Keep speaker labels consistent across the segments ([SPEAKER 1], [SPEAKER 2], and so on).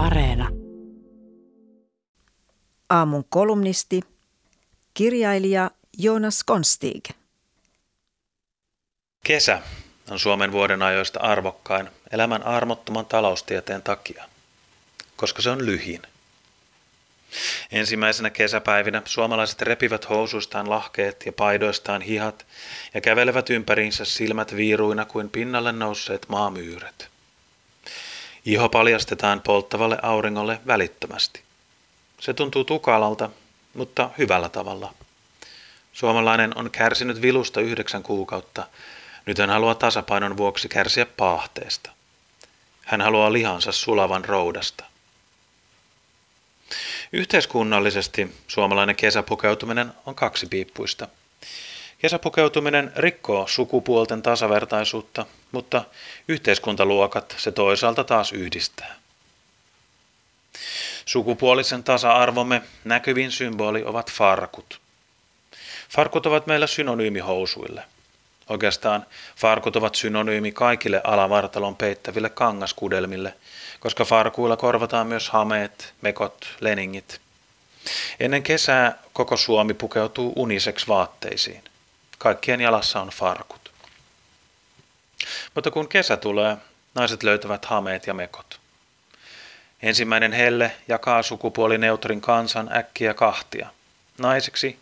[SPEAKER 1] Areena.
[SPEAKER 2] Aamun kolumnisti, kirjailija Jonas Konstig.
[SPEAKER 3] Kesä on Suomen vuoden ajoista arvokkain elämän armottoman taloustieteen takia, koska se on lyhin. Ensimmäisenä kesäpäivinä suomalaiset repivät housuistaan lahkeet ja paidoistaan hihat ja kävelevät ympäriinsä silmät viiruina kuin pinnalle nousseet maamyyret. Iho paljastetaan polttavalle auringolle välittömästi. Se tuntuu tukalalta, mutta hyvällä tavalla. Suomalainen on kärsinyt vilusta yhdeksän kuukautta. Nyt hän haluaa tasapainon vuoksi kärsiä paahteesta. Hän haluaa lihansa sulavan roudasta. Yhteiskunnallisesti suomalainen kesäpukeutuminen on kaksipiippuista. Kesäpukeutuminen rikkoo sukupuolten tasavertaisuutta, mutta yhteiskuntaluokat se toisaalta taas yhdistää. Sukupuolisen tasa-arvomme näkyvin symboli ovat farkut. Farkut ovat meillä synonyymi housuille. Oikeastaan farkut ovat synonyymi kaikille alavartalon peittäville kangaskudelmille, koska farkuilla korvataan myös hameet, mekot, leningit. Ennen kesää koko Suomi pukeutuu uniseksi vaatteisiin. Kaikkien jalassa on farkut. Mutta kun kesä tulee, naiset löytävät hameet ja mekot. Ensimmäinen helle jakaa sukupuolineutrin kansan äkkiä kahtia, naisiksi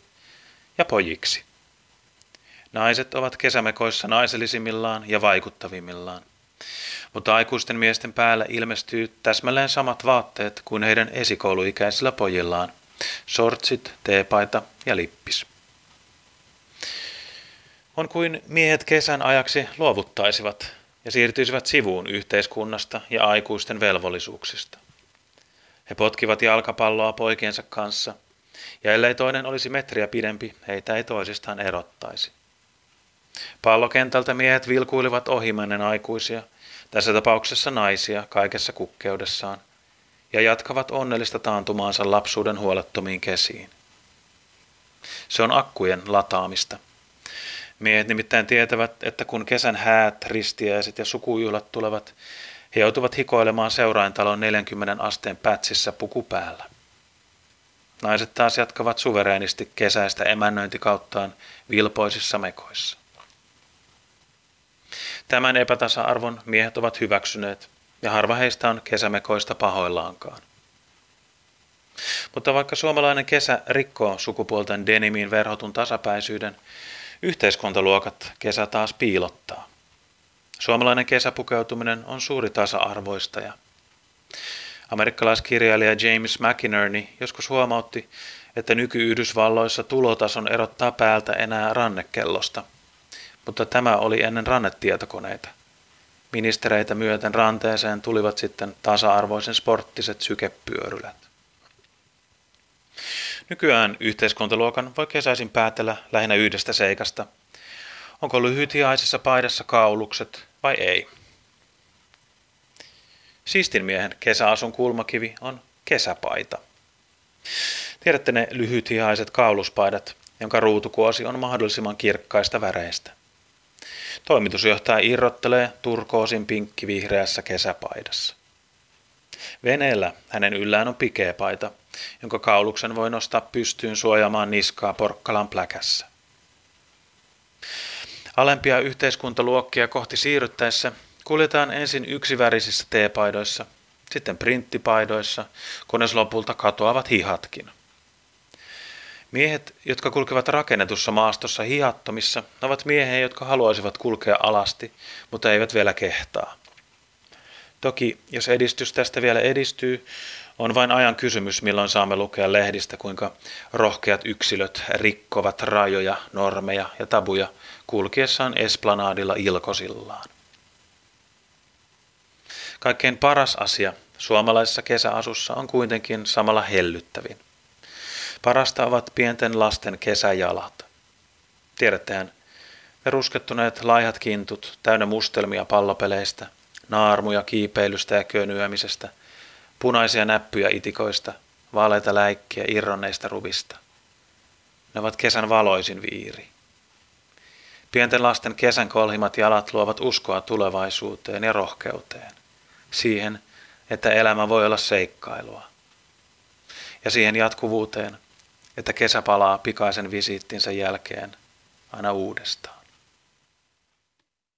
[SPEAKER 3] ja pojiksi. Naiset ovat kesämekoissa naisellisimmillaan ja vaikuttavimmillaan. Mutta aikuisten miesten päällä ilmestyy täsmälleen samat vaatteet kuin heidän esikouluikäisillä pojillaan. Sortsit, teepaita ja lippis. On kuin miehet kesän ajaksi luovuttaisivat ja siirtyisivät sivuun yhteiskunnasta ja aikuisten velvollisuuksista. He potkivat jalkapalloa poikiensa kanssa, ja ellei toinen olisi metriä pidempi, heitä ei toisistaan erottaisi. Pallokentältä miehet vilkuilivat ohimennen aikuisia, tässä tapauksessa naisia kaikessa kukkeudessaan, ja jatkavat onnellista taantumaansa lapsuuden huolettomiin kesiin. Se on akkujen lataamista. Miehet nimittäin tietävät, että kun kesän häät, ristiäiset ja sukujuhlat tulevat, he joutuvat hikoilemaan seuraintalon 40 asteen pätsissä puku päällä. Naiset taas jatkavat suvereenisti kesäistä emännöintikauttaan vilpoisissa mekoissa. Tämän epätasa-arvon miehet ovat hyväksyneet, ja harva heistä on kesämekoista pahoillaankaan. Mutta vaikka suomalainen kesä rikkoo sukupuolten denimiin verhotun tasapäisyyden, yhteiskuntaluokat kesä taas piilottaa. Suomalainen kesäpukeutuminen on suuri tasa-arvoistaja. Amerikkalaiskirjailija James McInerney joskus huomautti, että nyky-Yhdysvalloissa tulotason erottaa päältä enää rannekellosta. Mutta tämä oli ennen rannetietokoneita. Ministereitä myöten ranteeseen tulivat sitten tasa-arvoisen sporttiset sykepyörylät. Nykyään yhteiskuntaluokan voi kesäisin päätellä lähinnä yhdestä seikasta. Onko lyhythiaisessa paidassa kaulukset vai ei? Siistin miehen kesäasun kulmakivi on kesäpaita. Tiedätte ne lyhythihaiset kauluspaidat, jonka ruutukuosi on mahdollisimman kirkkaista väreistä. Toimitusjohtaja irrottelee turkoosin pinkkivihreässä kesäpaidassa. Veneellä hänen yllään on pikeepaita, jonka kauluksen voi nostaa pystyyn suojaamaan niskaa porkkalan pläkässä. Alempia yhteiskuntaluokkia kohti siirryttäessä kuljetaan ensin yksivärisissä teepaidoissa, sitten printtipaidoissa, kunnes lopulta katoavat hihatkin. Miehet, jotka kulkevat rakennetussa maastossa hihattomissa, ovat miehiä, jotka haluaisivat kulkea alasti, mutta eivät vielä kehtaa. Toki, jos edistys tästä vielä edistyy, on vain ajan kysymys, milloin saamme lukea lehdistä, kuinka rohkeat yksilöt rikkovat rajoja, normeja ja tabuja kulkiessaan esplanadilla ilkosillaan. Kaikkein paras asia suomalaisessa kesäasussa on kuitenkin samalla hellyttävin. Parasta ovat pienten lasten kesäjalat. Tiedättehän, ne ruskettuneet laihat kintut täynnä mustelmia pallopeleistä, naarmuja kiipeilystä ja könyämisestä, punaisia näppyjä itikoista, vaaleita läikkiä irronneista ruvista. Ne ovat kesän valoisin viiri. Pienten lasten kesän kolhimat jalat luovat uskoa tulevaisuuteen ja rohkeuteen. Siihen, että elämä voi olla seikkailua. Ja siihen jatkuvuuteen, että kesä palaa pikaisen visiittinsä jälkeen aina uudestaan.